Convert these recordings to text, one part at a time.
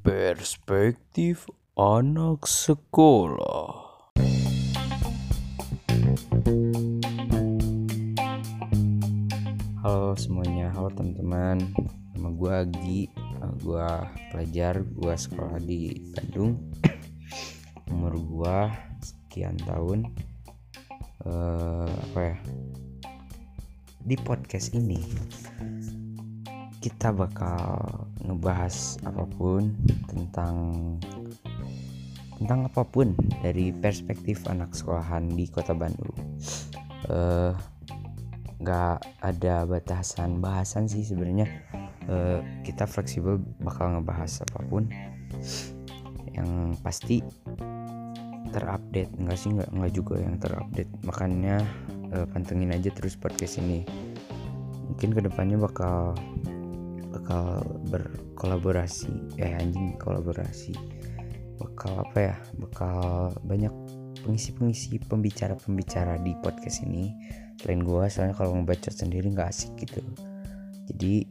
Perspektif anak sekolah. Halo semuanya, halo teman-teman. Nama gue Agi, gue pelajar, gue sekolah di Bandung. Umur gue sekian tahun. Uh, apa ya? Di podcast ini kita bakal ngebahas apa pun tentang tentang apa pun dari perspektif anak sekolahan di kota Bandung. Uh, nggak ada batasan bahasan sih sebenarnya. Uh, kita fleksibel bakal ngebahas apa pun. Yang pasti terupdate enggak sih nggak nggak juga yang terupdate. Makanya uh, pantengin aja terus podcast ini. Mungkin ke depannya bakal bakal berkolaborasi. Eh anjing kolaborasi. Bakal apa ya? Bakal banyak pengisi-pengisi pembicara-pembicara di podcast ini. Selain gue soalnya kalau ngebaca sendiri nggak asik gitu. Jadi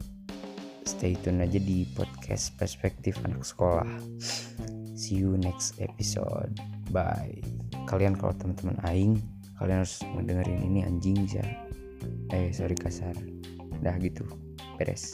stay tune aja di podcast perspektif anak sekolah. See you next episode. Bye. Kalian kalau teman-teman aing kalian harus mendengarin ini anjing bisa eh sorry kasar. Dah gitu Pérez.